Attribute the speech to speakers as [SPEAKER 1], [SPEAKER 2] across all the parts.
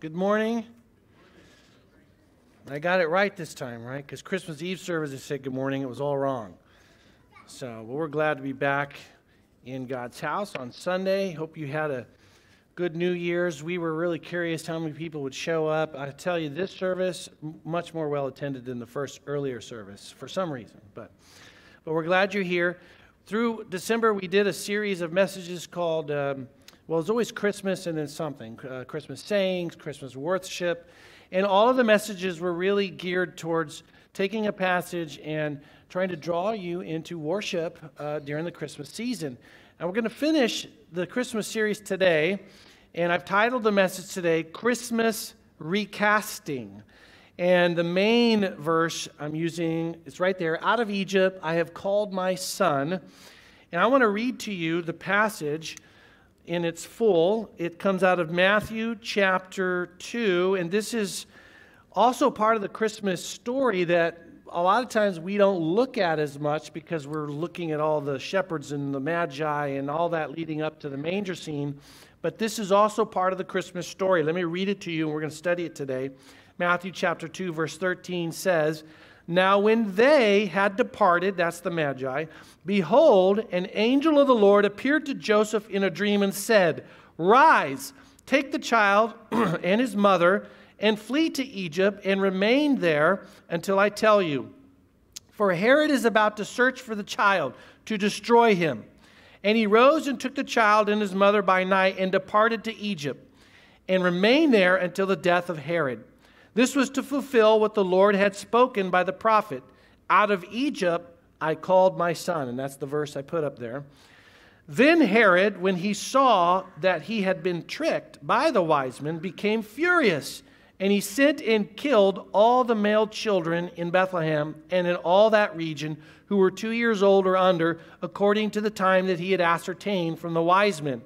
[SPEAKER 1] Good morning. I got it right this time, right? Because Christmas Eve service, I said good morning. It was all wrong. So, well, we're glad to be back in God's house on Sunday. Hope you had a good New Year's. We were really curious how many people would show up. I tell you, this service much more well attended than the first earlier service for some reason, but but we're glad you're here. Through December, we did a series of messages called. Um, well, it's always Christmas and then something uh, Christmas sayings, Christmas worship. And all of the messages were really geared towards taking a passage and trying to draw you into worship uh, during the Christmas season. And we're going to finish the Christmas series today. And I've titled the message today Christmas Recasting. And the main verse I'm using is right there out of Egypt, I have called my son. And I want to read to you the passage in its full. It comes out of Matthew chapter 2, and this is also part of the Christmas story that a lot of times we don't look at as much because we're looking at all the shepherds and the magi and all that leading up to the manger scene. But this is also part of the Christmas story. Let me read it to you, and we're going to study it today. Matthew chapter 2, verse 13 says, Now when they had departed, that's the Magi, behold, an angel of the Lord appeared to Joseph in a dream and said, Rise, take the child and his mother, and flee to Egypt, and remain there until I tell you. For Herod is about to search for the child to destroy him. And he rose and took the child and his mother by night and departed to Egypt, and remained there until the death of Herod. This was to fulfill what the Lord had spoken by the prophet Out of Egypt I called my son. And that's the verse I put up there. Then Herod, when he saw that he had been tricked by the wise men, became furious. And he sent and killed all the male children in Bethlehem and in all that region who were two years old or under, according to the time that he had ascertained from the wise men.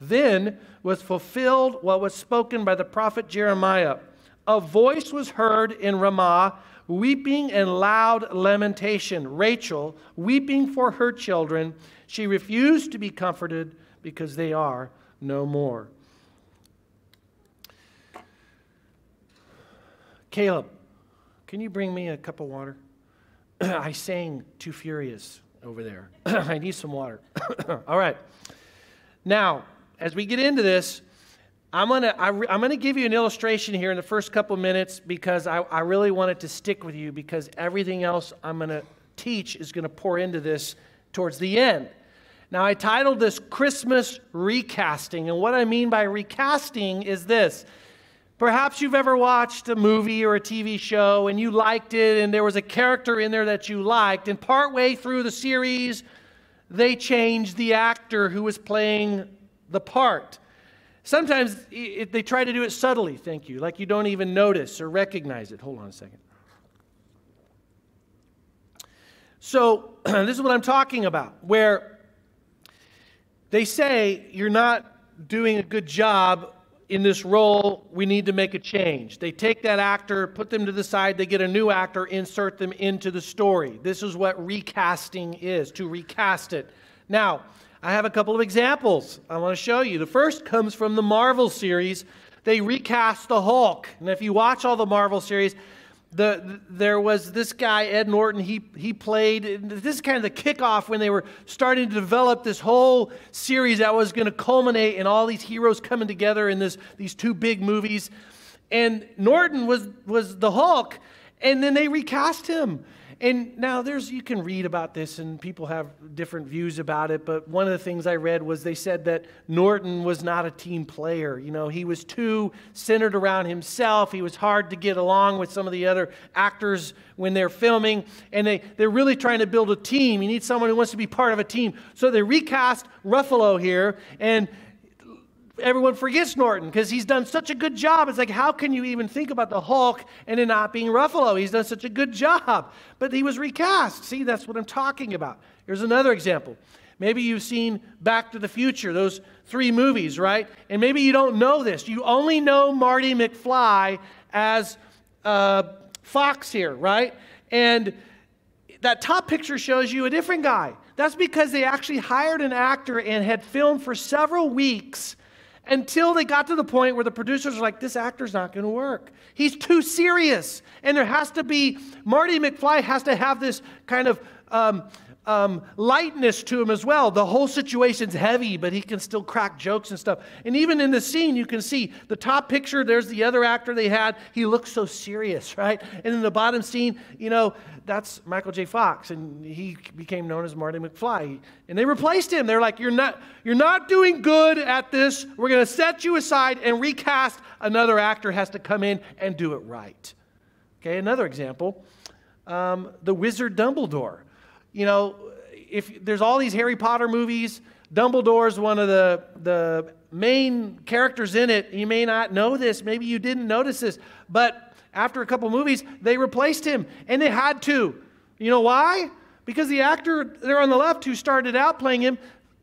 [SPEAKER 1] Then was fulfilled what was spoken by the prophet Jeremiah. A voice was heard in Ramah, weeping and loud lamentation. Rachel, weeping for her children, she refused to be comforted because they are no more. Caleb, can you bring me a cup of water? I sang Too Furious over there. I need some water. All right. Now, as we get into this, I'm going to I'm gonna give you an illustration here in the first couple minutes because I, I really want it to stick with you because everything else I'm going to teach is going to pour into this towards the end. Now, I titled this Christmas Recasting, and what I mean by recasting is this. Perhaps you've ever watched a movie or a TV show and you liked it, and there was a character in there that you liked, and partway through the series, they changed the actor who was playing the part. Sometimes it, they try to do it subtly, thank you, like you don't even notice or recognize it. Hold on a second. So, this is what I'm talking about, where they say you're not doing a good job in this role, we need to make a change. They take that actor, put them to the side, they get a new actor, insert them into the story. This is what recasting is, to recast it. Now, I have a couple of examples I want to show you. The first comes from the Marvel series. They recast the Hulk. And if you watch all the Marvel series, the, there was this guy, Ed Norton, he, he played. This is kind of the kickoff when they were starting to develop this whole series that was going to culminate in all these heroes coming together in this, these two big movies. And Norton was, was the Hulk, and then they recast him. And now there's you can read about this and people have different views about it, but one of the things I read was they said that Norton was not a team player. You know, he was too centered around himself. He was hard to get along with some of the other actors when they're filming, and they, they're really trying to build a team. You need someone who wants to be part of a team. So they recast Ruffalo here, and everyone forgets Norton because he's done such a good job. It's like, how can you even think about the Hulk and it not being Ruffalo? He's done such a good job. But he was recast. See, that's what I'm talking about. Here's another example. Maybe you've seen Back to the Future, those three movies, right? And maybe you don't know this. You only know Marty McFly as uh, Fox here, right? And that top picture shows you a different guy. That's because they actually hired an actor and had filmed for several weeks until they got to the point where the producers are like, this actor's not going to work. He's too serious. And there has to be, Marty McFly has to have this kind of um, um, lightness to him as well. The whole situation's heavy, but he can still crack jokes and stuff. And even in the scene, you can see the top picture, there's the other actor they had. He looks so serious, right? And in the bottom scene, you know, that's Michael J. Fox, and he became known as Marty McFly. And they replaced him. They're like, You're not, you're not doing good at this. We're going to set you aside and recast. Another actor has to come in and do it right. Okay, another example um, the wizard Dumbledore you know, if there's all these Harry Potter movies, Dumbledore's one of the, the main characters in it. You may not know this, maybe you didn't notice this, but after a couple movies, they replaced him, and they had to. You know why? Because the actor there on the left who started out playing him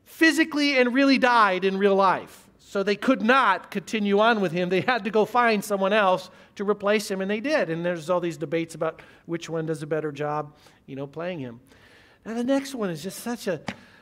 [SPEAKER 1] physically and really died in real life. So they could not continue on with him. They had to go find someone else to replace him, and they did. And there's all these debates about which one does a better job, you know, playing him. Now, the next one is just such a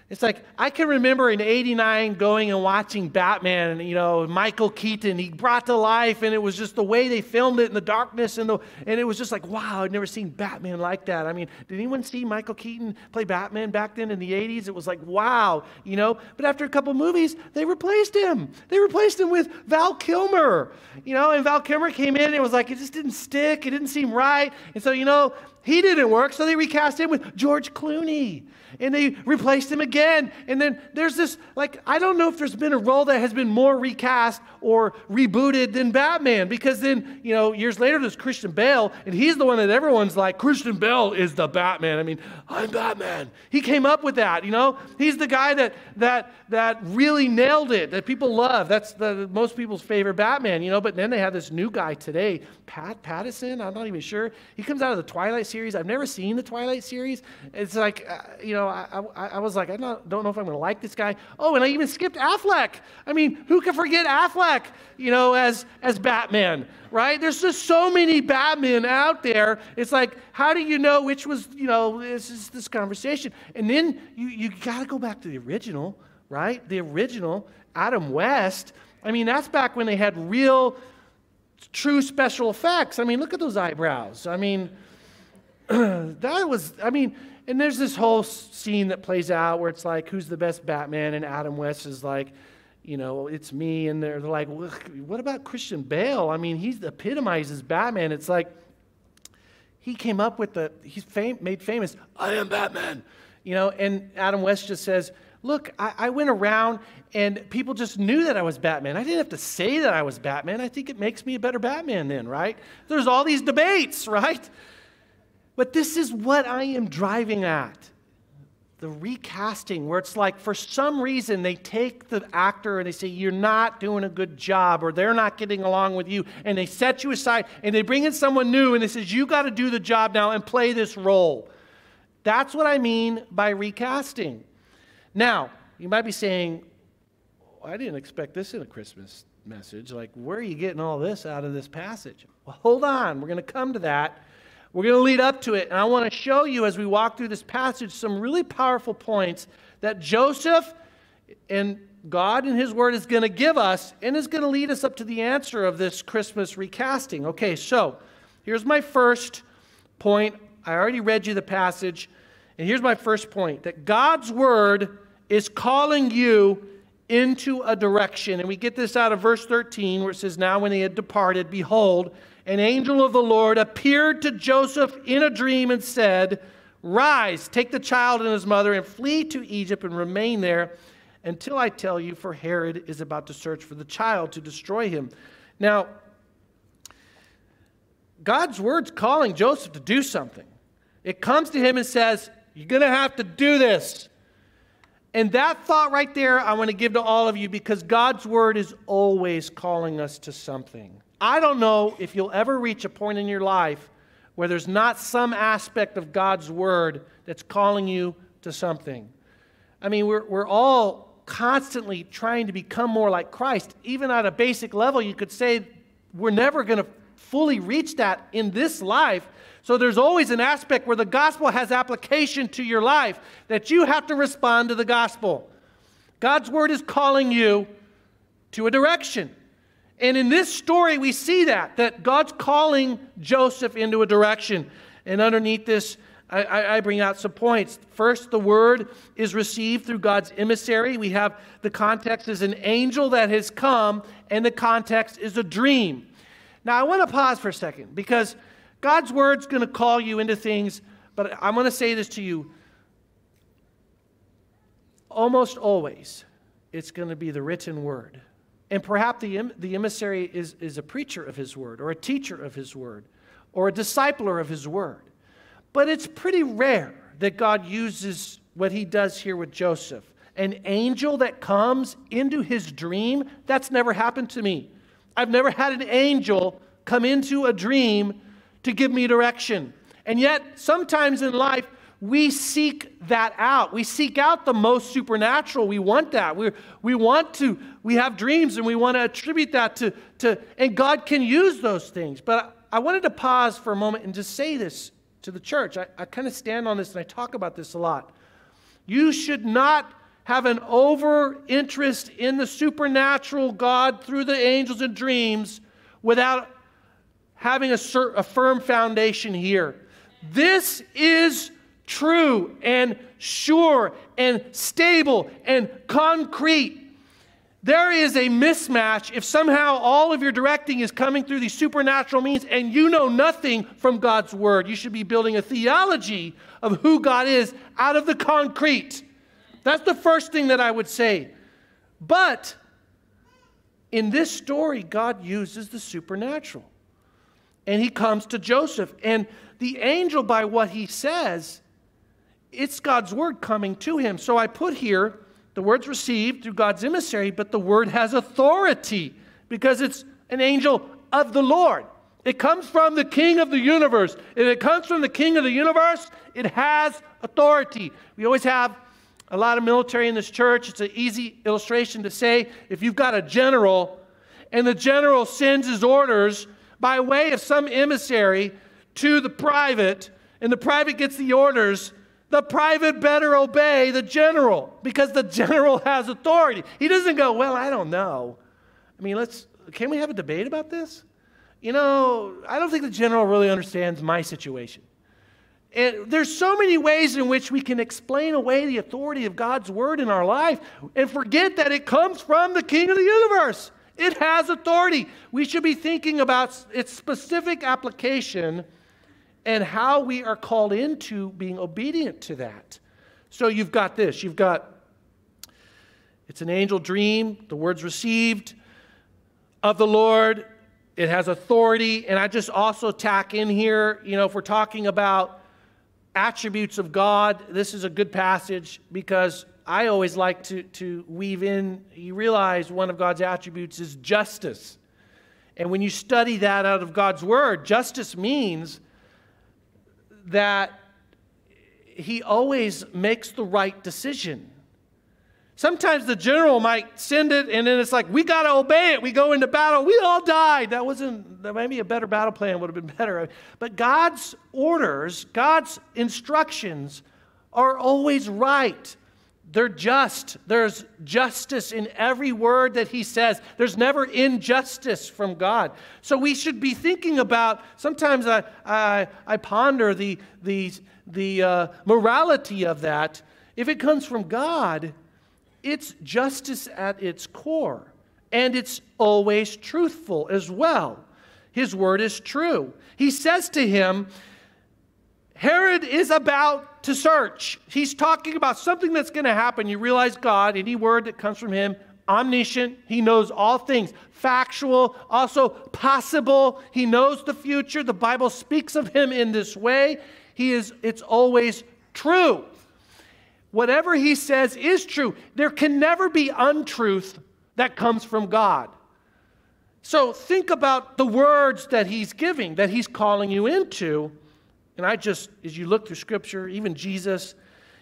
[SPEAKER 1] it's like I can remember in 89 going and watching Batman, and you know, Michael Keaton, he brought to life, and it was just the way they filmed it in the darkness, and, the, and it was just like, wow, I'd never seen Batman like that. I mean, did anyone see Michael Keaton play Batman back then in the 80s? It was like, wow, you know. But after a couple movies, they replaced him. They replaced him with Val Kilmer, you know, and Val Kilmer came in, and it was like, it just didn't stick, it didn't seem right. And so, you know, he didn't work, so they recast him with George Clooney and they replaced him again. And then there's this, like, I don't know if there's been a role that has been more recast or rebooted than Batman, because then, you know, years later there's Christian Bale, and he's the one that everyone's like, Christian Bale is the Batman. I mean, I'm Batman. He came up with that, you know? He's the guy that that that really nailed it, that people love. That's the most people's favorite Batman, you know. But then they have this new guy today, Pat Pattinson. I'm not even sure. He comes out of the Twilight series. I've never seen the Twilight series. It's like, uh, you know, I, I, I, was like, I don't, know if I'm going to like this guy. Oh, and I even skipped Affleck. I mean, who can forget Affleck, you know, as, as Batman, right? There's just so many Batmen out there. It's like, how do you know which was, you know, this is this conversation? And then you, you got to go back to the original, right? The original, Adam West. I mean, that's back when they had real, true special effects. I mean, look at those eyebrows. I mean, that was, I mean, and there's this whole scene that plays out where it's like, who's the best Batman? And Adam West is like, you know, it's me. And they're, they're like, what about Christian Bale? I mean, he epitomizes Batman. It's like, he came up with the, he's fam- made famous, I am Batman. You know, and Adam West just says, look, I, I, went around and people just knew that I was Batman. I didn't have to say that I was Batman. I think it makes me a better Batman then, right? There's all these debates, right? But this is what I am driving at the recasting, where it's like for some reason they take the actor and they say, You're not doing a good job, or they're not getting along with you, and they set you aside and they bring in someone new and they says, You got to do the job now and play this role. That's what I mean by recasting. Now, you might be saying, I didn't expect this in a Christmas message. Like, where are you getting all this out of this passage? Well, hold on. We're going to come to that. We're going to lead up to it. And I want to show you as we walk through this passage some really powerful points that Joseph and God and His Word is going to give us and is going to lead us up to the answer of this Christmas recasting. Okay, so here's my first point. I already read you the passage. And here's my first point that God's Word is calling you into a direction. And we get this out of verse 13 where it says, Now when they had departed, behold, an angel of the Lord appeared to Joseph in a dream and said, Rise, take the child and his mother, and flee to Egypt and remain there until I tell you, for Herod is about to search for the child to destroy him. Now, God's word's calling Joseph to do something. It comes to him and says, You're going to have to do this. And that thought right there, I want to give to all of you because God's word is always calling us to something. I don't know if you'll ever reach a point in your life where there's not some aspect of God's word that's calling you to something. I mean, we're, we're all constantly trying to become more like Christ. Even at a basic level, you could say we're never going to fully reach that in this life. So there's always an aspect where the gospel has application to your life that you have to respond to the gospel. God's word is calling you to a direction. And in this story, we see that, that God's calling Joseph into a direction. And underneath this, I, I, bring out some points. First, the word is received through God's emissary. We have the context is an angel that has come, and the context is a dream. Now, I want to pause for a second because God's word's going to call you into things, but I'm going to say this to you. Almost always, it's going to be the written word. And perhaps the, the emissary is, is a preacher of his word, or a teacher of his word, or a discipler of his word. But it's pretty rare that God uses what he does here with Joseph. An angel that comes into his dream, that's never happened to me. I've never had an angel come into a dream to give me direction. And yet, sometimes in life, we seek that out. We seek out the most supernatural. We want that. We, we want to, we have dreams and we want to attribute that to, to, and God can use those things. But I, wanted to pause for a moment and just say this to the church. I, I kind of stand on this and I talk about this a lot. You should not have an over interest in the supernatural God through the angels and dreams without having a, a firm foundation here. This is true and sure and stable and concrete. There is a mismatch if somehow all of your directing is coming through these supernatural means and you know nothing from God's word. You should be building a theology of who God is out of the concrete. That's the first thing that I would say. But in this story, God uses the supernatural. And he comes to Joseph. And the angel, by what he says, it's God's word coming to him. So I put here the word's received through God's emissary, but the word has authority because it's an angel of the Lord. It comes from the king of the universe. If it comes from the king of the universe, it has authority. We always have a lot of military in this church. It's an easy illustration to say if you've got a general and the general sends his orders by way of some emissary to the private, and the private gets the orders, the private better obey the general because the general has authority. He doesn't go, Well, I don't know. I mean, let's, can we have a debate about this? You know, I don't think the general really understands my situation. And there's so many ways in which we can explain away the authority of God's word in our life and forget that it comes from the king of the universe. It has authority. We should be thinking about its specific application and how we are called into being obedient to that. So you've got this. You've got it's an angel dream, the words received of the Lord. It has authority. And I just also tack in here, you know, if we're talking about attributes of God, this is a good passage because I always like to, to weave in, you realize one of God's attributes is justice. And when you study that out of God's word, justice means that he always makes the right decision. Sometimes the general might send it, and then it's like, we got to obey it. We go into battle. We all died. That wasn't, maybe a better battle plan would have been better. But God's orders, God's instructions are always right. They're just. There's justice in every word that he says. There's never injustice from God. So we should be thinking about, sometimes I, I, I ponder the, the, the uh, morality of that. If it comes from God, it's justice at its core, and it's always truthful as well. His word is true. He says to him, Herod is about to search. He's talking about something that's going to happen. You realize God, any word that comes from him, omniscient. He knows all things, factual, also possible. He knows the future. The Bible speaks of him in this way. He is it's always true. Whatever he says is true. There can never be untruth that comes from God. So think about the words that he's giving, that he's calling you into. And I just, as you look through Scripture, even Jesus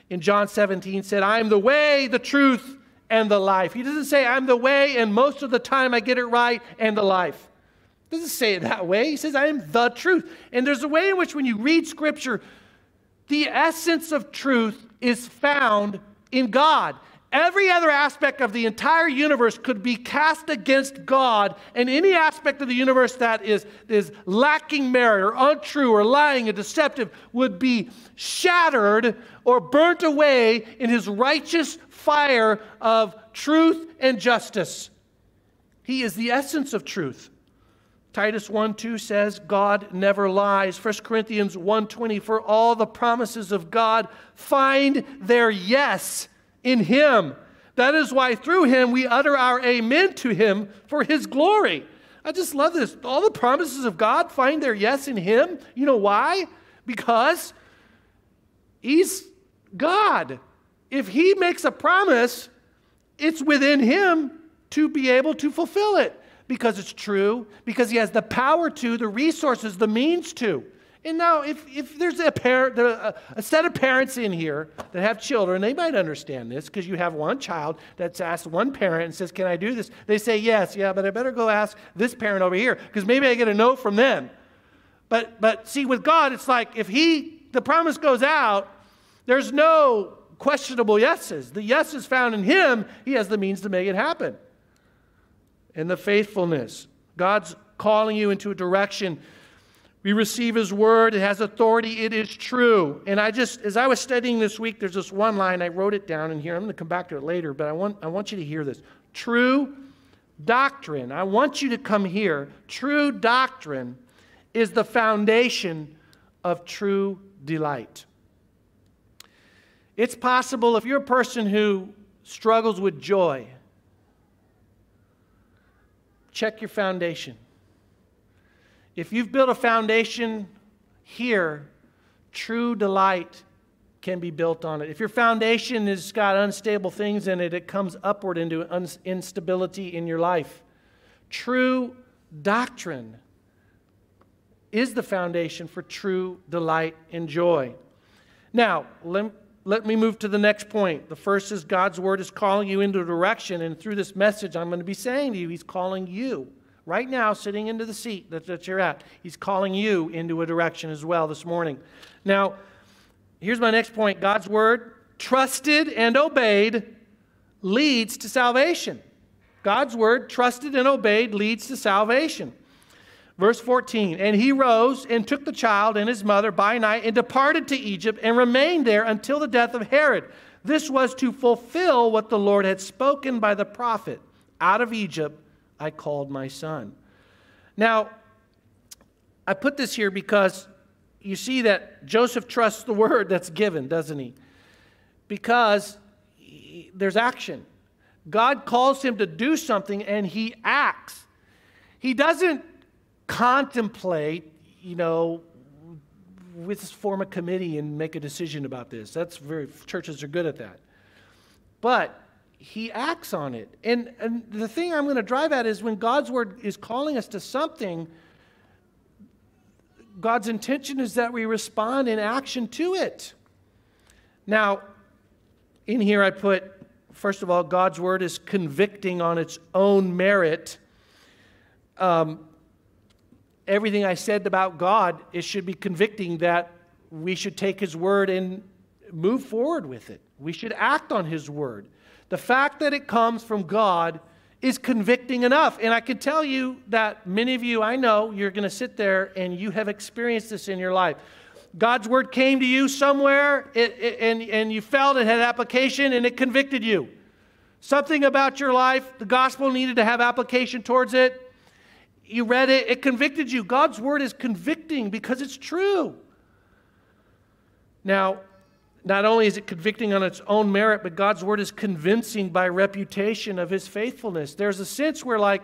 [SPEAKER 1] in John 17 said, I am the way, the truth, and the life. He doesn't say, I'm the way, and most of the time I get it right, and the life. He doesn't say it that way. He says, I am the truth. And there's a way in which when you read Scripture, the essence of truth is found in God. Every other aspect of the entire universe could be cast against God, and any aspect of the universe that is, is lacking merit or untrue or lying and deceptive would be shattered or burnt away in his righteous fire of truth and justice. He is the essence of truth. Titus 1 2 says, God never lies. 1 Corinthians 1:20, for all the promises of God find their yes in him. That is why through him we utter our amen to him for his glory. I just love this. All the promises of God find their yes in him. You know why? Because he's God. If he makes a promise, it's within him to be able to fulfill it because it's true, because he has the power to, the resources, the means to. And now, if, if there's a, parent, a, a set of parents in here that have children, they might understand this because you have one child that's asked one parent and says, Can I do this? They say, Yes, yeah, but I better go ask this parent over here because maybe I get a no from them. But, but see, with God, it's like if He, the promise goes out, there's no questionable yeses. The yes is found in Him, He has the means to make it happen. And the faithfulness. God's calling you into a direction we receive His word, it has authority, it is true. And I just, as I was studying this week, there's this one line, I wrote it down in here. I'm going to come back to it later, but I want, I want you to hear this. True doctrine, I want you to come here. True doctrine is the foundation of true delight. It's possible if you're a person who struggles with joy, check your foundation. If you've built a foundation here, true delight can be built on it. If your foundation has got unstable things in it, it comes upward into instability in your life. True doctrine is the foundation for true delight and joy. Now, let, let me move to the next point. The first is God's word is calling you into direction, and through this message, I'm going to be saying to you, He's calling you right now, sitting into the seat that, that you're at. He's calling you into a direction as well this morning. Now, here's my next point God's word, trusted and obeyed, leads to salvation. God's word, trusted and obeyed, leads to salvation. Verse 14, and he rose and took the child and his mother by night and departed to Egypt and remained there until the death of Herod. This was to fulfill what the Lord had spoken by the prophet out of Egypt I called my son. Now, I put this here because you see that Joseph trusts the word that's given, doesn't he? Because he, there's action. God calls him to do something and he acts. He doesn't contemplate, you know, with form a committee and make a decision about this. That's very churches are good at that. But he acts on it. And, and the thing I'm going to drive at is when God's word is calling us to something, God's intention is that we respond in action to it. Now, in here I put, first of all, God's word is convicting on its own merit. Um, everything I said about God, it should be convicting that we should take his word and move forward with it. We should act on his word. The fact that it comes from God is convicting enough. And I can tell you that many of you, I know, you're going to sit there and you have experienced this in your life. God's word came to you somewhere it, it, and, and you felt it had application and it convicted you. Something about your life, the gospel needed to have application towards it. You read it, it convicted you. God's word is convicting because it's true. Now, not only is it convicting on its own merit, but God's word is convincing by reputation of his faithfulness. There's a sense where, like,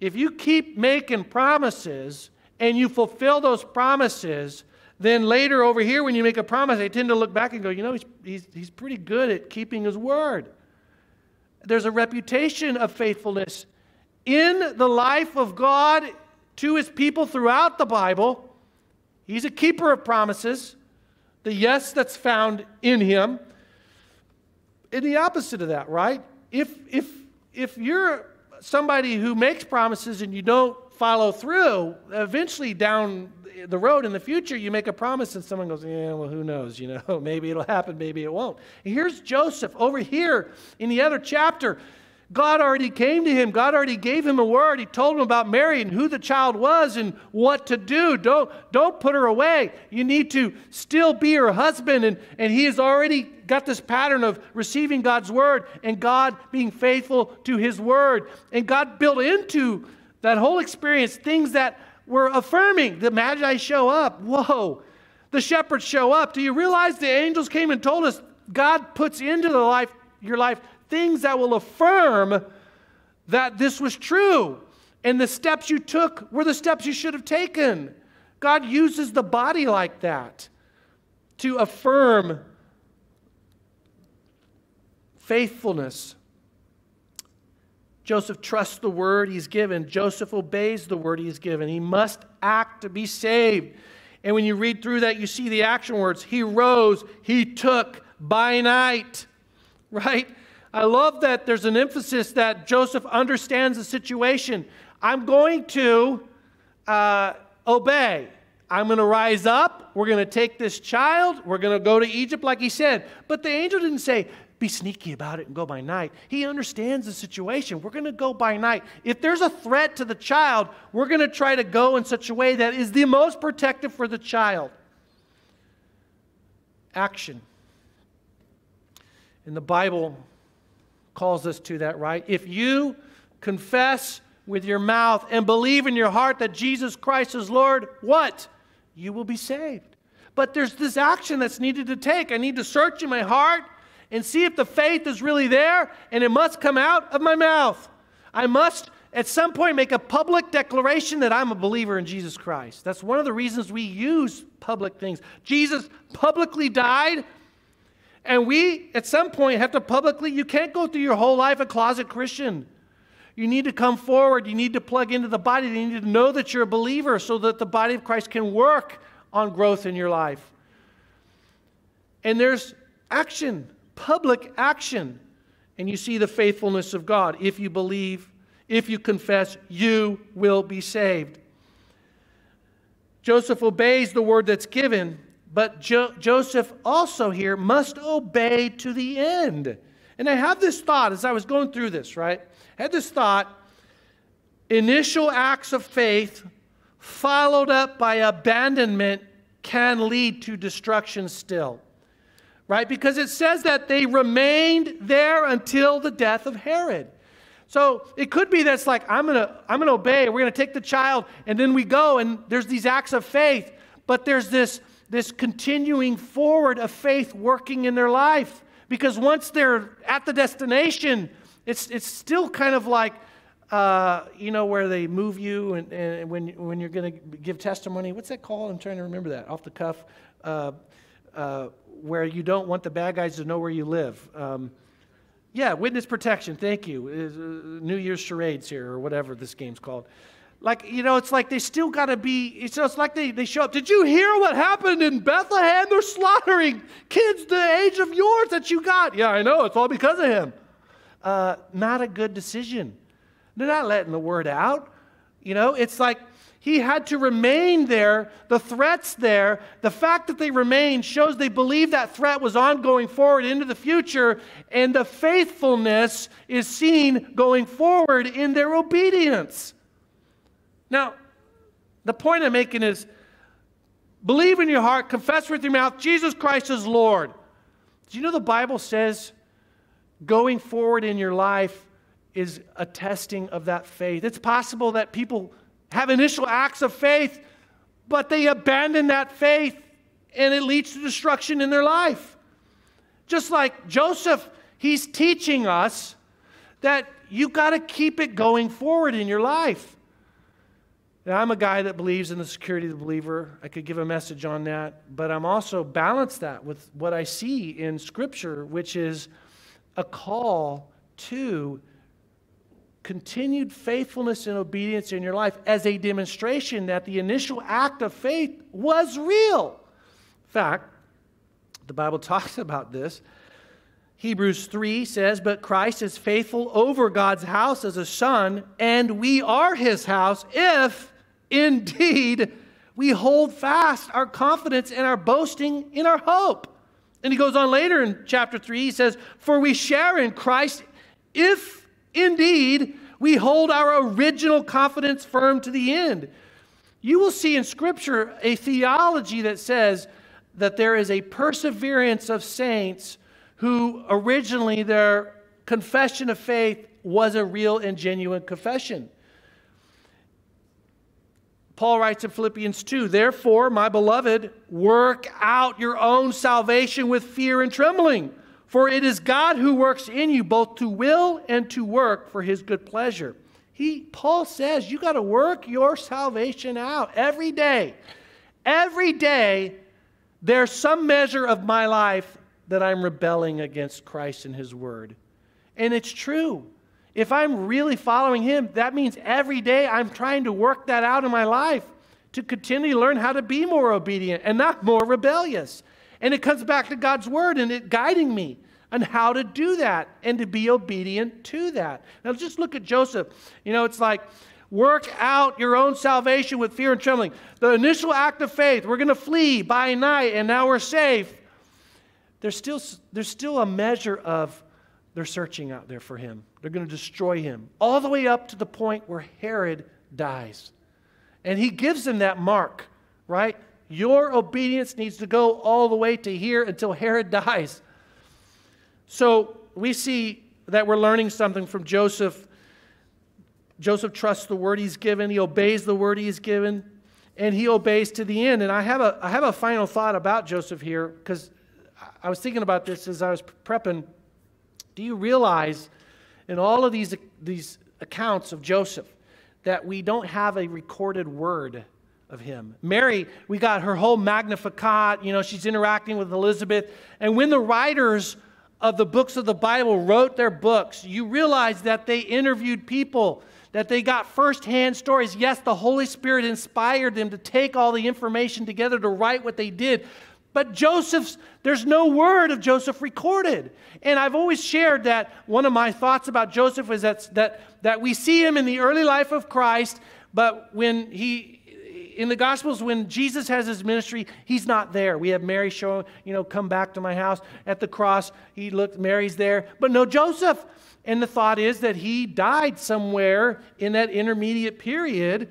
[SPEAKER 1] if you keep making promises and you fulfill those promises, then later over here, when you make a promise, they tend to look back and go, you know, he's, he's, he's pretty good at keeping his word. There's a reputation of faithfulness in the life of God to his people throughout the Bible. He's a keeper of promises the yes that's found in him, and the opposite of that, right? If, if, if you're somebody who makes promises and you don't follow through, eventually down the road in the future, you make a promise and someone goes, Yeah, well, who knows? You know, maybe it'll happen, maybe it won't. And here's Joseph over here in the other chapter. God already came to him. God already gave him a word. He told him about Mary and who the child was and what to do. Don't, don't put her away. You need to still be her husband. And, and he has already got this pattern of receiving God's word and God being faithful to his word. And God built into that whole experience things that were affirming. The Magi show up. Whoa. The shepherds show up. Do you realize the angels came and told us God puts into the life, your life things that will affirm that this was true. And the steps you took were the steps you should have taken. God uses the body like that to affirm faithfulness. Joseph trusts the word he's given. Joseph obeys the word he's given. He must act to be saved. And when you read through that, you see the action words. He rose, he took by night, right? I love that there's an emphasis that Joseph understands the situation. I'm going to uh, obey. I'm going to rise up. We're going to take this child. We're going to go to Egypt, like he said. But the angel didn't say, be sneaky about it and go by night. He understands the situation. We're going to go by night. If there's a threat to the child, we're going to try to go in such a way that is the most protective for the child. Action. In the Bible, calls us to that, right? If you confess with your mouth and believe in your heart that Jesus Christ is Lord, what? You will be saved. But there's this action that's needed to take. I need to search in my heart and see if the faith is really there, and it must come out of my mouth. I must at some point make a public declaration that I'm a believer in Jesus Christ. That's one of the reasons we use public things. Jesus publicly died and we, at some point, have to publicly, you can't go through your whole life a closet Christian. You need to come forward. You need to plug into the body. You need to know that you're a believer so that the body of Christ can work on growth in your life. And there's action, public action. And you see the faithfulness of God. If you believe, if you confess, you will be saved. Joseph obeys the word that's given but jo- Joseph also here must obey to the end. And I have this thought as I was going through this, right? I had this thought initial acts of faith followed up by abandonment can lead to destruction still. Right? Because it says that they remained there until the death of Herod. So it could be that's like, I'm going to I'm going to obey. We're going to take the child, and then we go, and there's these acts of faith, but there's this this continuing forward of faith working in their life. Because once they're at the destination, it's, it's still kind of like, uh, you know, where they move you and, and when, when you're going to give testimony. What's that called? I'm trying to remember that off the cuff. Uh, uh, where you don't want the bad guys to know where you live. Um, yeah, witness protection. Thank you. Uh, New Year's charades here, or whatever this game's called like, you know, it's like they still got to be, it's, like they, they show up. Did you hear what happened in Bethlehem? They're slaughtering kids the age of yours that you got. Yeah, I know. It's all because of him. Uh, not a good decision. They're not letting the word out. You know, it's like he had to remain there. The threat's there. The fact that they remained shows they believe that threat was ongoing forward into the future, and the faithfulness is seen going forward in their obedience. Now, the point I'm making is believe in your heart, confess with your mouth, Jesus Christ is Lord. Do you know the Bible says going forward in your life is a testing of that faith? It's possible that people have initial acts of faith, but they abandon that faith and it leads to destruction in their life. Just like Joseph, he's teaching us that you got to keep it going forward in your life. Now, I'm a guy that believes in the security of the believer. I could give a message on that, but I'm also balance that with what I see in Scripture, which is a call to continued faithfulness and obedience in your life as a demonstration that the initial act of faith was real. In fact, the Bible talks about this. Hebrews 3 says, But Christ is faithful over God's house as a son, and we are his house if indeed we hold fast our confidence and our boasting in our hope. And he goes on later in chapter 3, he says, For we share in Christ if indeed we hold our original confidence firm to the end. You will see in Scripture a theology that says that there is a perseverance of saints who originally their confession of faith was a real and genuine confession. Paul writes in Philippians 2 Therefore, my beloved, work out your own salvation with fear and trembling, for it is God who works in you both to will and to work for his good pleasure. He, Paul says, you got to work your salvation out every day. Every day, there's some measure of my life that I'm rebelling against Christ and his word. And it's true. If I'm really following Him, that means every day I'm trying to work that out in my life to continually learn how to be more obedient and not more rebellious. And it comes back to God's Word and it guiding me on how to do that and to be obedient to that. Now, just look at Joseph. You know, it's like, work out your own salvation with fear and trembling. The initial act of faith, we're going to flee by night and now we're safe. There's still, there's still a measure of they're searching out there for him. They're going to destroy him, all the way up to the point where Herod dies. And he gives them that mark, right? Your obedience needs to go all the way to here until Herod dies. So we see that we're learning something from Joseph. Joseph trusts the word he's given, he obeys the word he's given, and he obeys to the end. And I have a, I have a final thought about Joseph here because I was thinking about this as I was prepping do you realize in all of these, these accounts of Joseph that we don't have a recorded word of him? Mary, we got her whole Magnificat, you know, she's interacting with Elizabeth. And when the writers of the books of the Bible wrote their books, you realize that they interviewed people, that they got firsthand stories. Yes, the Holy Spirit inspired them to take all the information together to write what they did. But Joseph's, there's no word of Joseph recorded. And I've always shared that one of my thoughts about Joseph is that, that, that we see him in the early life of Christ, but when he, in the Gospels, when Jesus has his ministry, he's not there. We have Mary showing, you know, come back to my house at the cross. He looked, Mary's there, but no Joseph. And the thought is that he died somewhere in that intermediate period.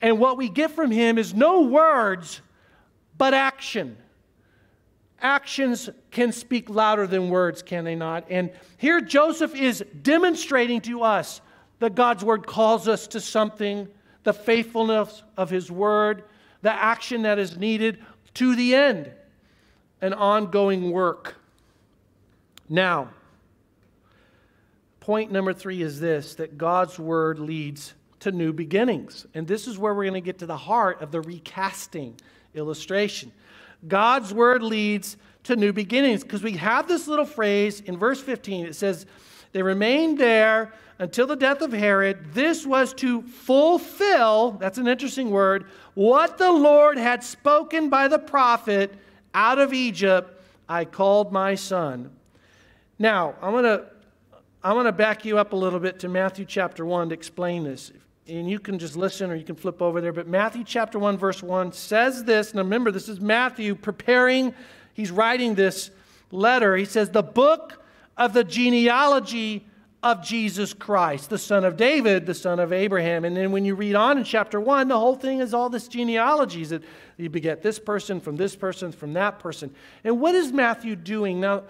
[SPEAKER 1] And what we get from him is no words, but action actions can speak louder than words, can they not? And here Joseph is demonstrating to us that God's word calls us to something, the faithfulness of his word, the action that is needed to the end, an ongoing work. Now, point number three is this that God's word leads to new beginnings. And this is where we're going to get to the heart of the recasting illustration. God's word leads to new beginnings because we have this little phrase in verse 15. It says, They remained there until the death of Herod. This was to fulfill, that's an interesting word, what the Lord had spoken by the prophet out of Egypt, I called my son. Now, I'm going to I'm going to back you up a little bit to Matthew chapter 1 to explain this and you can just listen or you can flip over there. But Matthew chapter 1, verse 1 says this. And remember, this is Matthew preparing, he's writing this letter. He says, The book of the genealogy of Jesus Christ, the son of David, the son of Abraham. And then when you read on in chapter 1, the whole thing is all this genealogies that you beget this person from this person from that person. And what is Matthew doing? Now,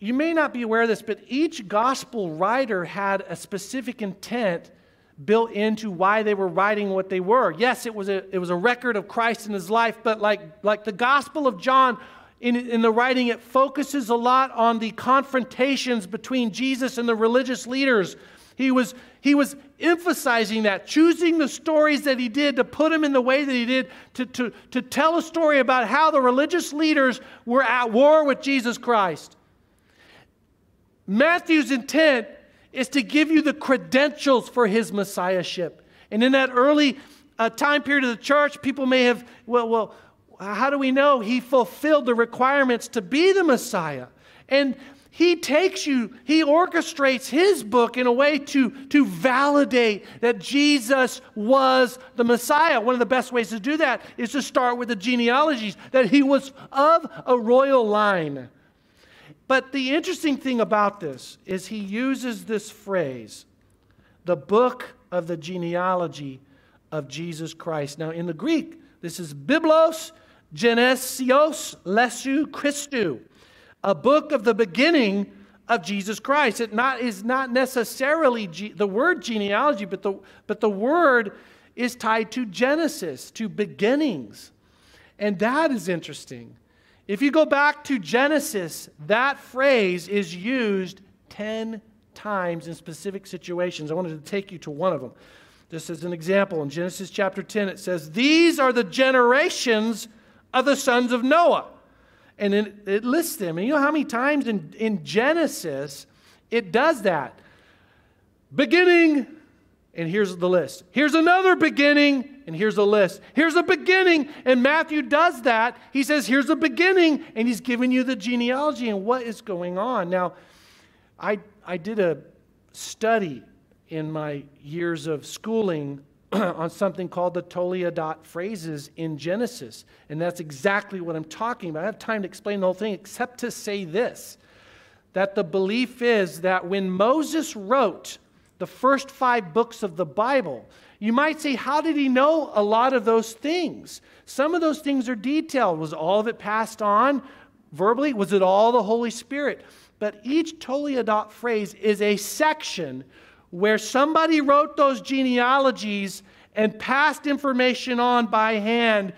[SPEAKER 1] you may not be aware of this, but each gospel writer had a specific intent built into why they were writing what they were. Yes, it was a, it was a record of Christ in his life, but like, like the Gospel of John, in, in the writing, it focuses a lot on the confrontations between Jesus and the religious leaders. He was, he was emphasizing that, choosing the stories that he did to put him in the way that he did, to, to, to tell a story about how the religious leaders were at war with Jesus Christ. Matthew's intent is to give you the credentials for his messiahship. And in that early uh, time period of the church, people may have, well, well, how do we know he fulfilled the requirements to be the Messiah? And he takes you, he orchestrates his book in a way to, to validate that Jesus was the Messiah. One of the best ways to do that is to start with the genealogies, that he was of a royal line. But the interesting thing about this is he uses this phrase, the book of the genealogy of Jesus Christ. Now, in the Greek, this is Biblos Genesios Iesou Christou a book of the beginning of Jesus Christ. It not, is not necessarily ge- the word genealogy, but the, but the word is tied to Genesis, to beginnings. And that is interesting. If you go back to Genesis, that phrase is used 10 times in specific situations. I wanted to take you to one of them. Just as an example, in Genesis chapter 10, it says, These are the generations of the sons of Noah and it, it lists them. And you know how many times in, in Genesis it does that? Beginning, and here's the list. Here's another beginning, and here's a list. Here's a beginning, and Matthew does that. He says, Here's a beginning, and he's giving you the genealogy and what is going on. Now, I, I did a study in my years of schooling on something called the Toledot phrases in Genesis. And that's exactly what I'm talking about. I have time to explain the whole thing except to say this that the belief is that when Moses wrote the first five books of the Bible, you might say, how did he know a lot of those things? Some of those things are detailed. Was all of it passed on verbally? Was it all the Holy Spirit? But each Toledot phrase is a section where somebody wrote those genealogies and passed information on by hand.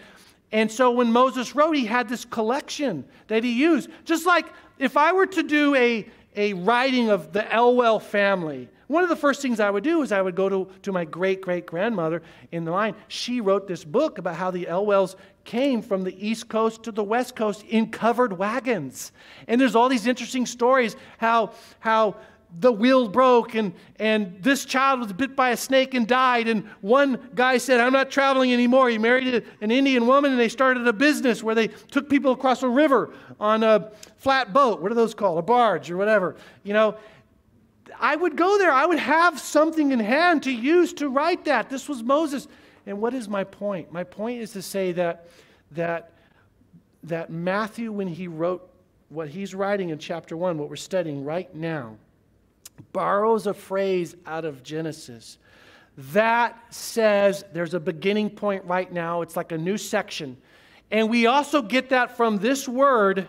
[SPEAKER 1] And so when Moses wrote, he had this collection that he used. Just like if I were to do a, a writing of the Elwell family, one of the first things I would do is I would go to, to my great great grandmother in the line. She wrote this book about how the Elwells came from the East Coast to the West Coast in covered wagons. And there's all these interesting stories how, how the wheel broke and, and this child was bit by a snake and died. And one guy said, I'm not traveling anymore. He married an Indian woman and they started a business where they took people across a river on a flat boat. What are those called? A barge or whatever. You know, I would go there. I would have something in hand to use to write that. This was Moses. And what is my point? My point is to say that, that, that Matthew, when he wrote what he's writing in chapter 1, what we're studying right now, borrows a phrase out of Genesis that says there's a beginning point right now. It's like a new section. And we also get that from this word,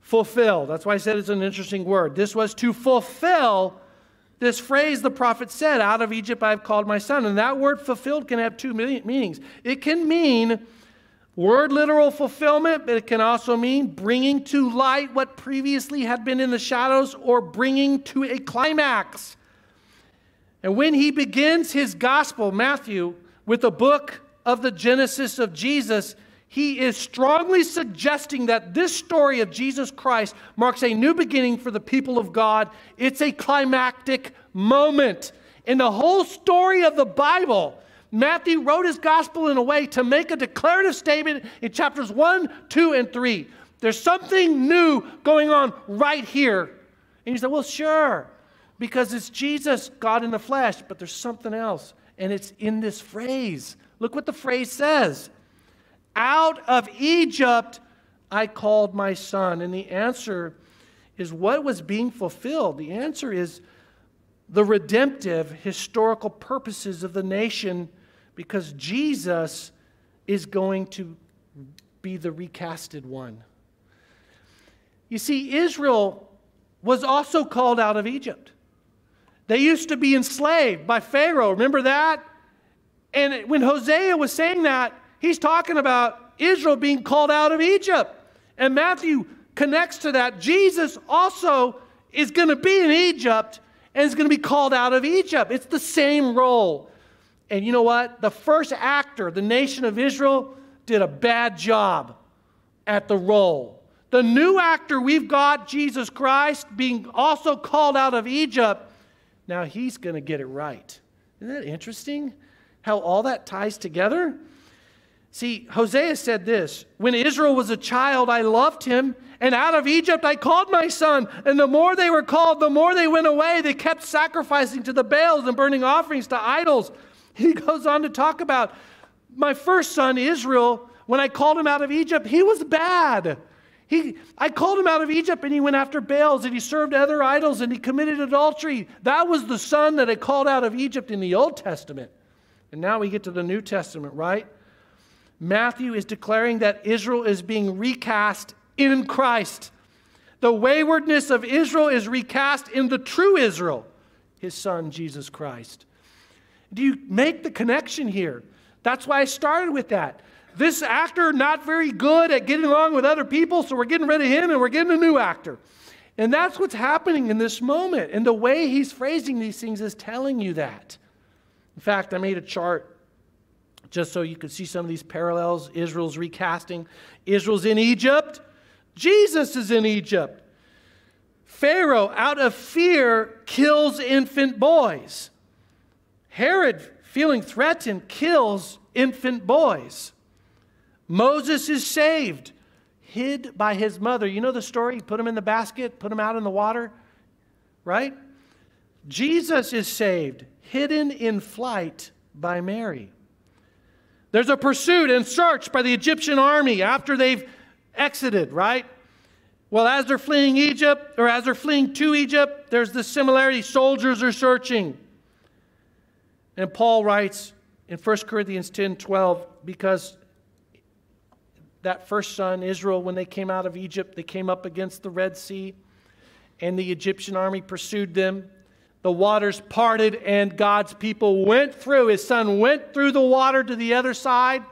[SPEAKER 1] fulfill. That's why I said it's an interesting word. This was to fulfill this phrase the prophet said, Out of Egypt I've called my son. And that word fulfilled can have two meanings. It can mean Word literal fulfillment, but it can also mean bringing to light what previously had been in the shadows or bringing to a climax. And when he begins his gospel, Matthew, with the book of the Genesis of Jesus, he is strongly suggesting that this story of Jesus Christ marks a new beginning for the people of God. It's a climactic moment. In the whole story of the Bible, Matthew wrote his gospel in a way to make a declarative statement in chapters 1, 2, and 3. There's something new going on right here. And you say, well, sure, because it's Jesus, God in the flesh, but there's something else. And it's in this phrase. Look what the phrase says Out of Egypt I called my son. And the answer is what was being fulfilled? The answer is the redemptive historical purposes of the nation because Jesus is going to be the recasted one. You see, Israel was also called out of Egypt. They used to be enslaved by Pharaoh. Remember that? And when Hosea was saying that, he's talking about Israel being called out of Egypt. And Matthew connects to that. Jesus also is going to be in Egypt and is going to be called out of Egypt. It's the same role. And you know what? The first actor, the nation of Israel, did a bad job at the role. The new actor we've got, Jesus Christ, being also called out of Egypt, now he's going to get it right. Isn't that interesting? How all that ties together? See, Hosea said this When Israel was a child, I loved him, and out of Egypt I called my son. And the more they were called, the more they went away. They kept sacrificing to the Baals and burning offerings to idols. He goes on to talk about my first son, Israel, when I called him out of Egypt, he was bad. He, I called him out of Egypt and he went after Baals and he served other idols and he committed adultery. That was the son that I called out of Egypt in the Old Testament. And now we get to the New Testament, right? Matthew is declaring that Israel is being recast in Christ. The waywardness of Israel is recast in the true Israel, his son, Jesus Christ. Do you make the connection here? That's why I started with that. This actor, not very good at getting along with other people, so we're getting rid of him and we're getting a new actor. And that's what's happening in this moment. And the way he's phrasing these things is telling you that. In fact, I made a chart just so you could see some of these parallels. Israel's recasting. Israel's in Egypt. Jesus is in Egypt. Pharaoh, out of fear, kills infant boys. Herod, feeling threatened, kills infant boys. Moses is saved, hid by his mother. You know the story? Put him in the basket, put him out in the water, right? Jesus is saved, hidden in flight by Mary. There's a pursuit and search by the Egyptian army after they've exited, right? Well, as they're fleeing Egypt, or as they're fleeing to Egypt, there's the similarity. Soldiers are searching. And Paul writes in 1 Corinthians 10 12, because that first son, Israel, when they came out of Egypt, they came up against the Red Sea, and the Egyptian army pursued them. The waters parted, and God's people went through. His son went through the water to the other side.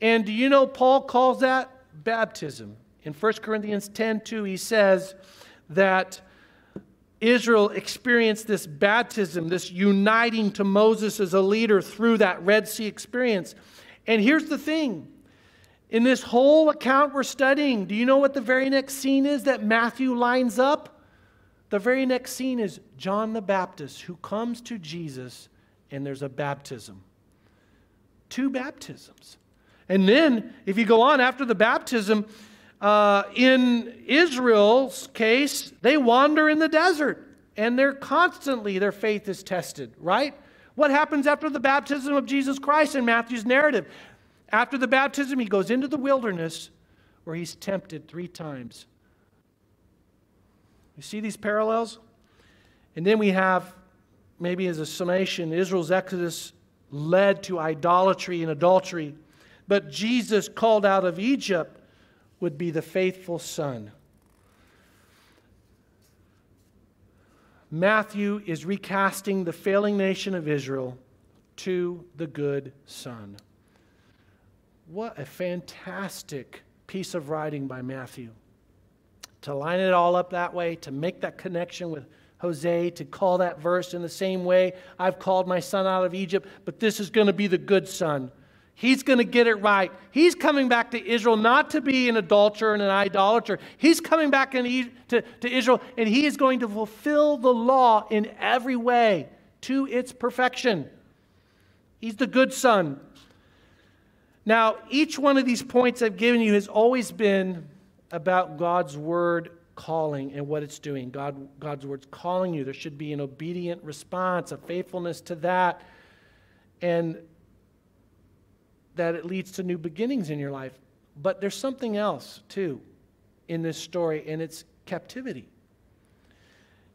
[SPEAKER 1] And do you know Paul calls that baptism? In 1 Corinthians 10 2, he says that Israel experienced this baptism, this uniting to Moses as a leader through that Red Sea experience. And here's the thing in this whole account we're studying, do you know what the very next scene is that Matthew lines up? The very next scene is John the Baptist who comes to Jesus and there's a baptism. Two baptisms. And then, if you go on after the baptism, uh, in Israel's case, they wander in the desert and they're constantly, their faith is tested, right? What happens after the baptism of Jesus Christ in Matthew's narrative? After the baptism, he goes into the wilderness where he's tempted three times. You see these parallels? And then we have, maybe as a summation, Israel's exodus led to idolatry and adultery. But Jesus, called out of Egypt, would be the faithful son. Matthew is recasting the failing nation of Israel to the good son. What a fantastic piece of writing by Matthew. To line it all up that way, to make that connection with Hosea, to call that verse in the same way I've called my son out of Egypt, but this is going to be the good son He's going to get it right. He's coming back to Israel not to be an adulterer and an idolater. He's coming back in, to, to Israel and he is going to fulfill the law in every way to its perfection. He's the good son. Now, each one of these points I've given you has always been about God's word calling and what it's doing. God, God's word's calling you. There should be an obedient response, a faithfulness to that. And that it leads to new beginnings in your life. But there's something else, too, in this story, and it's captivity.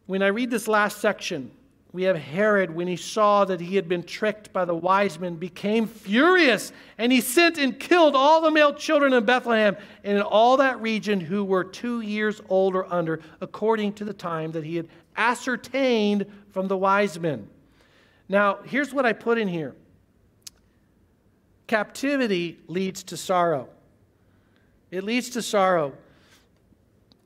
[SPEAKER 1] When I read this last section, we have Herod, when he saw that he had been tricked by the wise men, became furious, and he sent and killed all the male children in Bethlehem and in all that region who were two years old or under, according to the time that he had ascertained from the wise men. Now, here's what I put in here Captivity leads to sorrow. It leads to sorrow.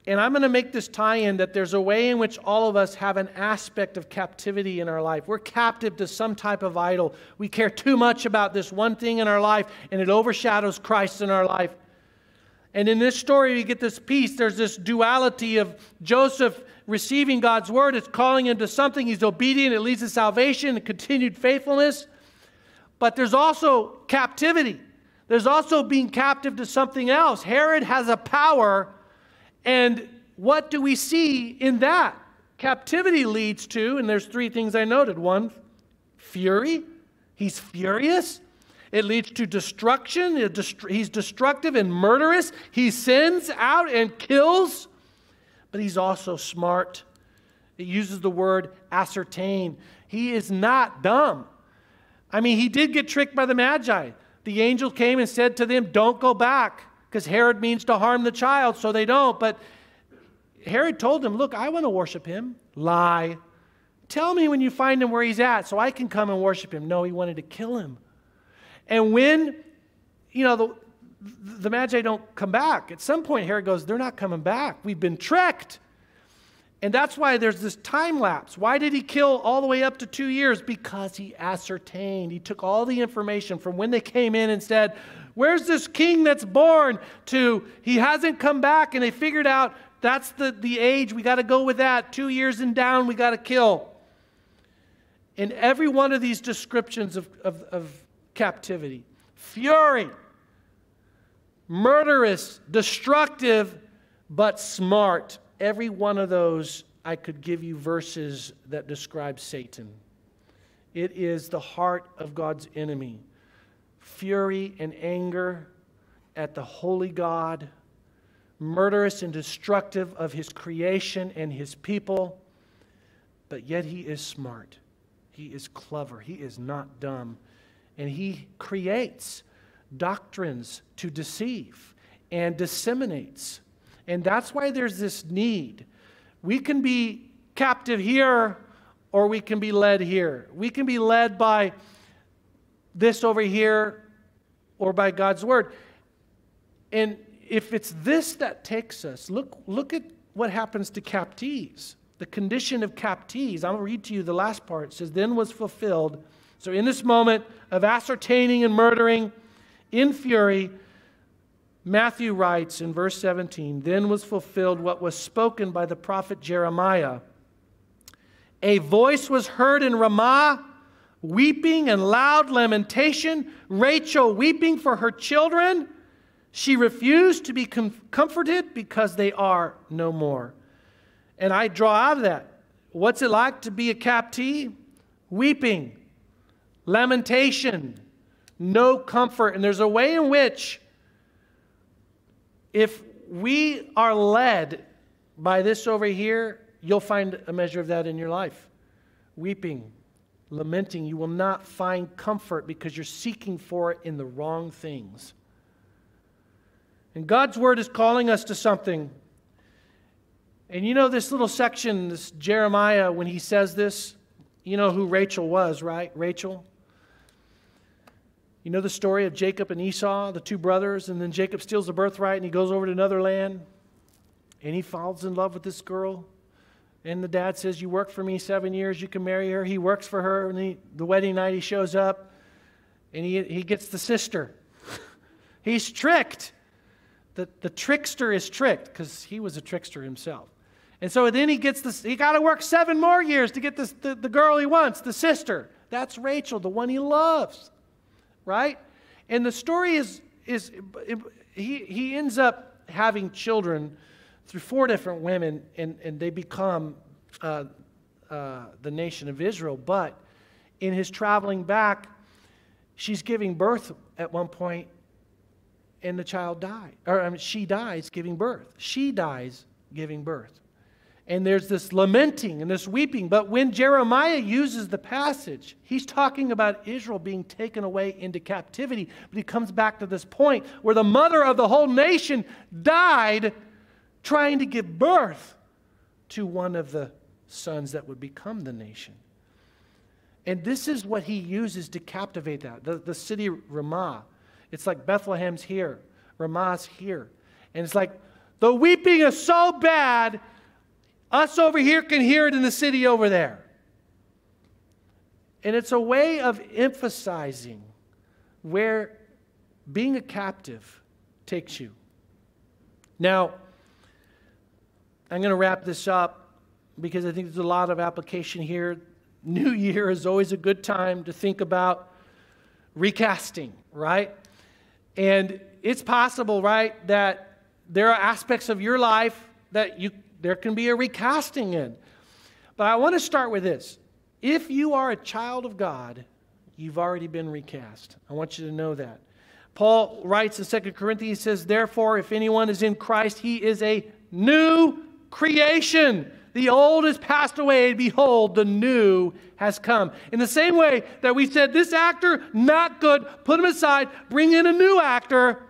[SPEAKER 1] And I'm going to make this tie in that there's a way in which all of us have an aspect of captivity in our life. We're captive to some type of idol. We care too much about this one thing in our life, and it overshadows Christ in our life. And in this story, we get this piece. There's this duality of Joseph receiving God's word. It's calling him to something. He's obedient. It leads to salvation and continued faithfulness but there's also captivity. there's also being captive to something else. Herod has a power, and what do we see in that? Captivity leads to, and there's three things I noted. One, fury. He's furious. It leads to destruction. He's destructive and murderous. He sends out and kills, but he's also smart. It uses the word ascertain. He is not dumb. I mean, he did get tricked by the Magi. The angel came and said to them, Don't go back, because Herod means to harm the child, so they don't. But Herod told him, Look, I want to worship him. Lie. Tell me when you find him where he's at so I can come and worship him. No, he wanted to kill him. And when, you know, the, the Magi don't come back, at some point Herod goes, They're not coming back. We've been tricked. And that's why there's this time lapse. Why did he kill all the way up to two years? Because he ascertained. He took all the information from when they came in and said, Where's this king that's born? to he hasn't come back. And they figured out that's the, the age. We got to go with that. Two years and down, we got to kill. In every one of these descriptions of, of, of captivity, fury, murderous, destructive, but smart. Every one of those, I could give you verses that describe Satan. It is the heart of God's enemy. Fury and anger at the holy God murderous and destructive of his creation and his people, but yet he is smart. He is clever. He is not dumb. And he creates doctrines to deceive and disseminates. And that's why there's this need. We can be captive here or we can be led here. We can be led by this over here or by God's word. And if it's this that takes us, look, look at what happens to captives. The condition of captives. I'll read to you the last part. It says, Then was fulfilled. So, in this moment of ascertaining and murdering in fury, Matthew writes in verse 17, Then was fulfilled what was spoken by the prophet Jeremiah. A voice was heard in Ramah, weeping and loud lamentation, Rachel weeping for her children she refused to be com- comforted because they are no more. And I draw out of that what's it like to be a captive? Weeping, lamentation, no comfort. And there's a way in which, if we are led by this over here, you'll find a measure of that in your life. Weeping, lamenting, you will not find comfort because you're seeking for it in the wrong things. And God's word is calling us to something. And you know this little section, this Jeremiah, when he says this, you know who Rachel was, right? Rachel. You know the story of Jacob and Esau, the two brothers, and then Jacob steals the birthright and he goes over to another land and he falls in love with this girl. And the dad says, You work for me seven years, you can marry her. He works for her, and he, the wedding night he shows up and he, he gets the sister. He's tricked the, the trickster is tricked because he was a trickster himself. And so then he gets this, he got to work seven more years to get this, the, the girl he wants, the sister. That's Rachel, the one he loves, right? And the story is, is he, he ends up having children through four different women, and, and they become uh, uh, the nation of Israel. But in his traveling back, she's giving birth at one point and the child died. Or I mean, she dies giving birth. She dies giving birth. And there's this lamenting and this weeping. But when Jeremiah uses the passage, he's talking about Israel being taken away into captivity. But he comes back to this point where the mother of the whole nation died trying to give birth to one of the sons that would become the nation. And this is what he uses to captivate that. The, the city Ramah it's like Bethlehem's here, Ramah's here. And it's like the weeping is so bad, us over here can hear it in the city over there. And it's a way of emphasizing where being a captive takes you. Now, I'm going to wrap this up because I think there's a lot of application here. New Year is always a good time to think about recasting, right? And it's possible, right, that there are aspects of your life that you there can be a recasting in. But I want to start with this. If you are a child of God, you've already been recast. I want you to know that. Paul writes in 2 Corinthians, he says, Therefore, if anyone is in Christ, he is a new creation. The old has passed away, and behold, the new has come. In the same way that we said, This actor, not good, put him aside, bring in a new actor.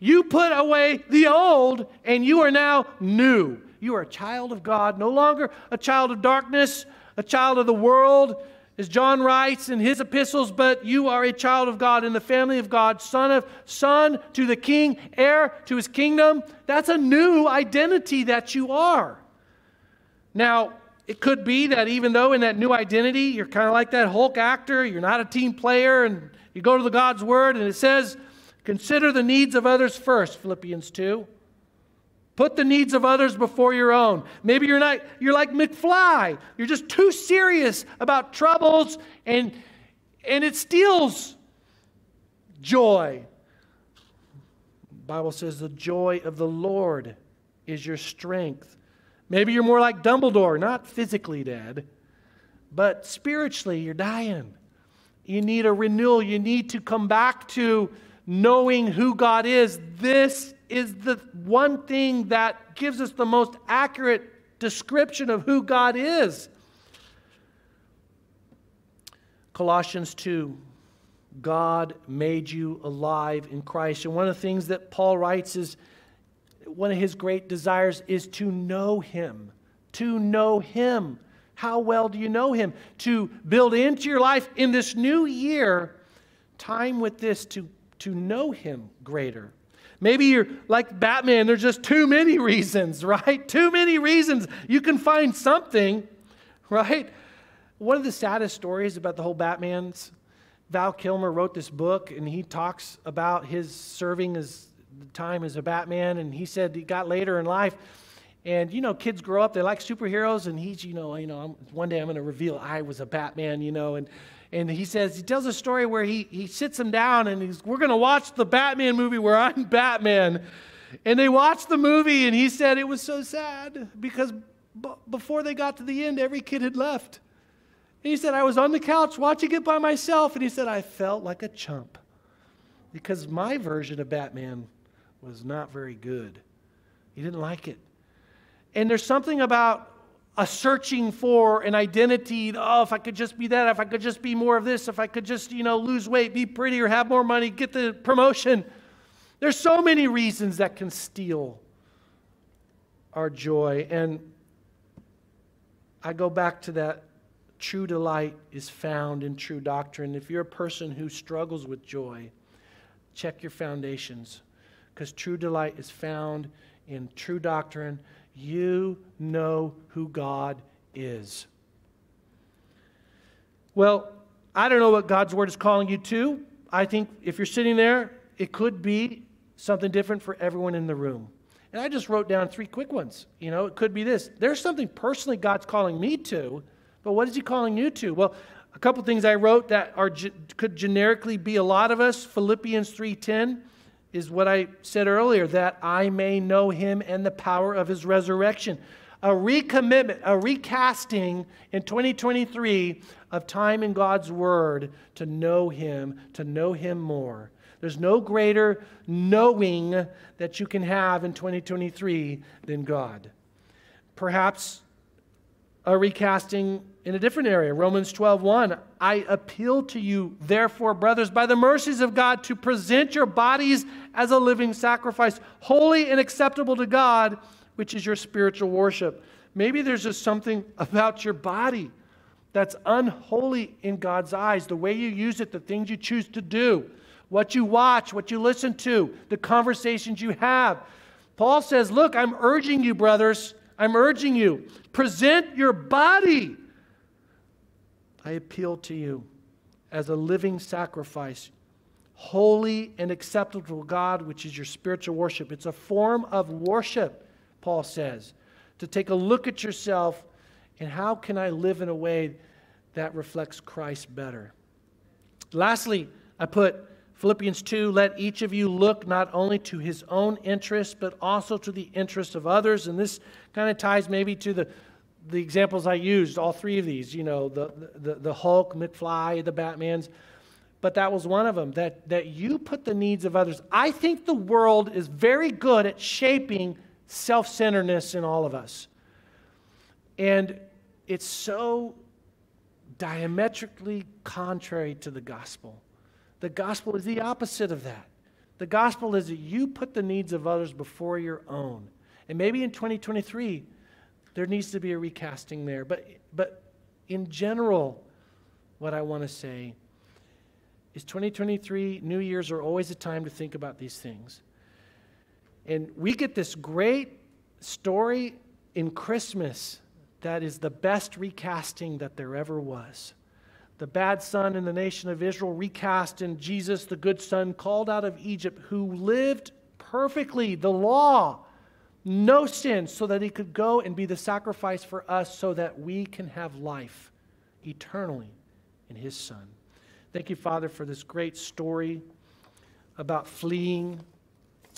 [SPEAKER 1] You put away the old, and you are now new. You are a child of God, no longer a child of darkness, a child of the world, as John writes in his epistles, but you are a child of God in the family of God, son of son to the king, heir to his kingdom. That's a new identity that you are. Now, it could be that even though in that new identity, you're kind of like that Hulk actor, you're not a team player, and you go to the God's word and it says, consider the needs of others first, Philippians 2. Put the needs of others before your own. Maybe you're not you're like McFly. You're just too serious about troubles and and it steals joy. The Bible says the joy of the Lord is your strength. Maybe you're more like Dumbledore, not physically dead, but spiritually you're dying. You need a renewal. You need to come back to knowing who God is. This is the one thing that gives us the most accurate description of who God is. Colossians 2 God made you alive in Christ. And one of the things that Paul writes is one of his great desires is to know him. To know him. How well do you know him? To build into your life in this new year time with this to, to know him greater. Maybe you're like Batman, there's just too many reasons, right? Too many reasons. You can find something, right? One of the saddest stories about the whole Batman's, Val Kilmer wrote this book and he talks about his serving as time as a Batman. And he said he got later in life. And you know, kids grow up; they like superheroes, and he's, you know, you know, I'm, one day I'm going to reveal I was a Batman, you know, and and he says, he tells a story where he, he sits him down and he's, we're going to watch the Batman movie where I'm Batman. And they watched the movie and he said it was so sad because b- before they got to the end, every kid had left. And he said, I was on the couch watching it by myself. And he said, I felt like a chump because my version of Batman was not very good. He didn't like it. And there's something about a searching for an identity. Oh, if I could just be that, if I could just be more of this, if I could just, you know, lose weight, be prettier, have more money, get the promotion. There's so many reasons that can steal our joy. And I go back to that true delight is found in true doctrine. If you're a person who struggles with joy, check your foundations because true delight is found in true doctrine you know who God is. Well, I don't know what God's word is calling you to. I think if you're sitting there, it could be something different for everyone in the room. And I just wrote down three quick ones. You know, it could be this. There's something personally God's calling me to, but what is He calling you to? Well, a couple things I wrote that are could generically be a lot of us. Philippians 3:10 is what I said earlier that I may know him and the power of his resurrection. A recommitment, a recasting in 2023 of time in God's word to know him, to know him more. There's no greater knowing that you can have in 2023 than God. Perhaps a recasting in a different area romans 12 i appeal to you therefore brothers by the mercies of god to present your bodies as a living sacrifice holy and acceptable to god which is your spiritual worship maybe there's just something about your body that's unholy in god's eyes the way you use it the things you choose to do what you watch what you listen to the conversations you have paul says look i'm urging you brothers I'm urging you, present your body. I appeal to you as a living sacrifice, holy and acceptable to God, which is your spiritual worship. It's a form of worship, Paul says, to take a look at yourself and how can I live in a way that reflects Christ better. Lastly, I put Philippians 2 let each of you look not only to his own interest, but also to the interest of others. And this kind of ties maybe to the, the examples I used, all three of these, you know, the, the, the Hulk, McFly, the Batmans. But that was one of them, that, that you put the needs of others. I think the world is very good at shaping self centeredness in all of us. And it's so diametrically contrary to the gospel. The gospel is the opposite of that. The gospel is that you put the needs of others before your own. And maybe in 2023, there needs to be a recasting there. But, but in general, what I want to say is 2023, New Year's are always a time to think about these things. And we get this great story in Christmas that is the best recasting that there ever was. The bad son in the nation of Israel recast in Jesus, the good son called out of Egypt, who lived perfectly, the law, no sin, so that he could go and be the sacrifice for us so that we can have life eternally in his son. Thank you, Father, for this great story about fleeing.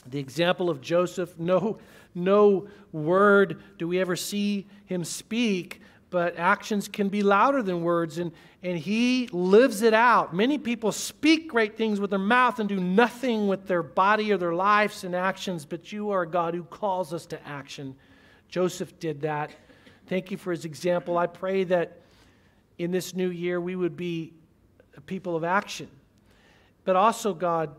[SPEAKER 1] The example of Joseph, no, no word do we ever see him speak, but actions can be louder than words, and, and he lives it out. Many people speak great things with their mouth and do nothing with their body or their lives and actions, but you are a God who calls us to action. Joseph did that. Thank you for his example. I pray that in this new year we would be people of action, but also, God,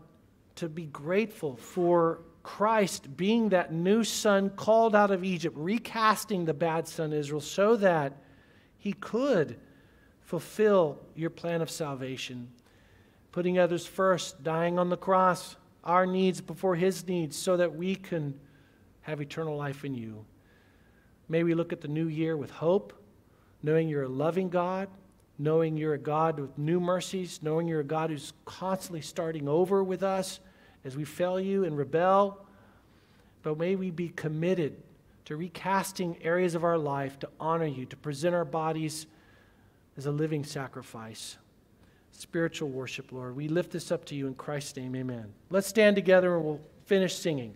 [SPEAKER 1] to be grateful for Christ being that new son called out of Egypt, recasting the bad son Israel so that he could fulfill your plan of salvation, putting others first, dying on the cross, our needs before his needs, so that we can have eternal life in you. May we look at the new year with hope, knowing you're a loving God, knowing you're a God with new mercies, knowing you're a God who's constantly starting over with us as we fail you and rebel. But may we be committed to recasting areas of our life to honor you, to present our bodies as a living sacrifice. Spiritual worship, Lord. We lift this up to you in Christ's name. Amen. Let's stand together and we'll finish singing.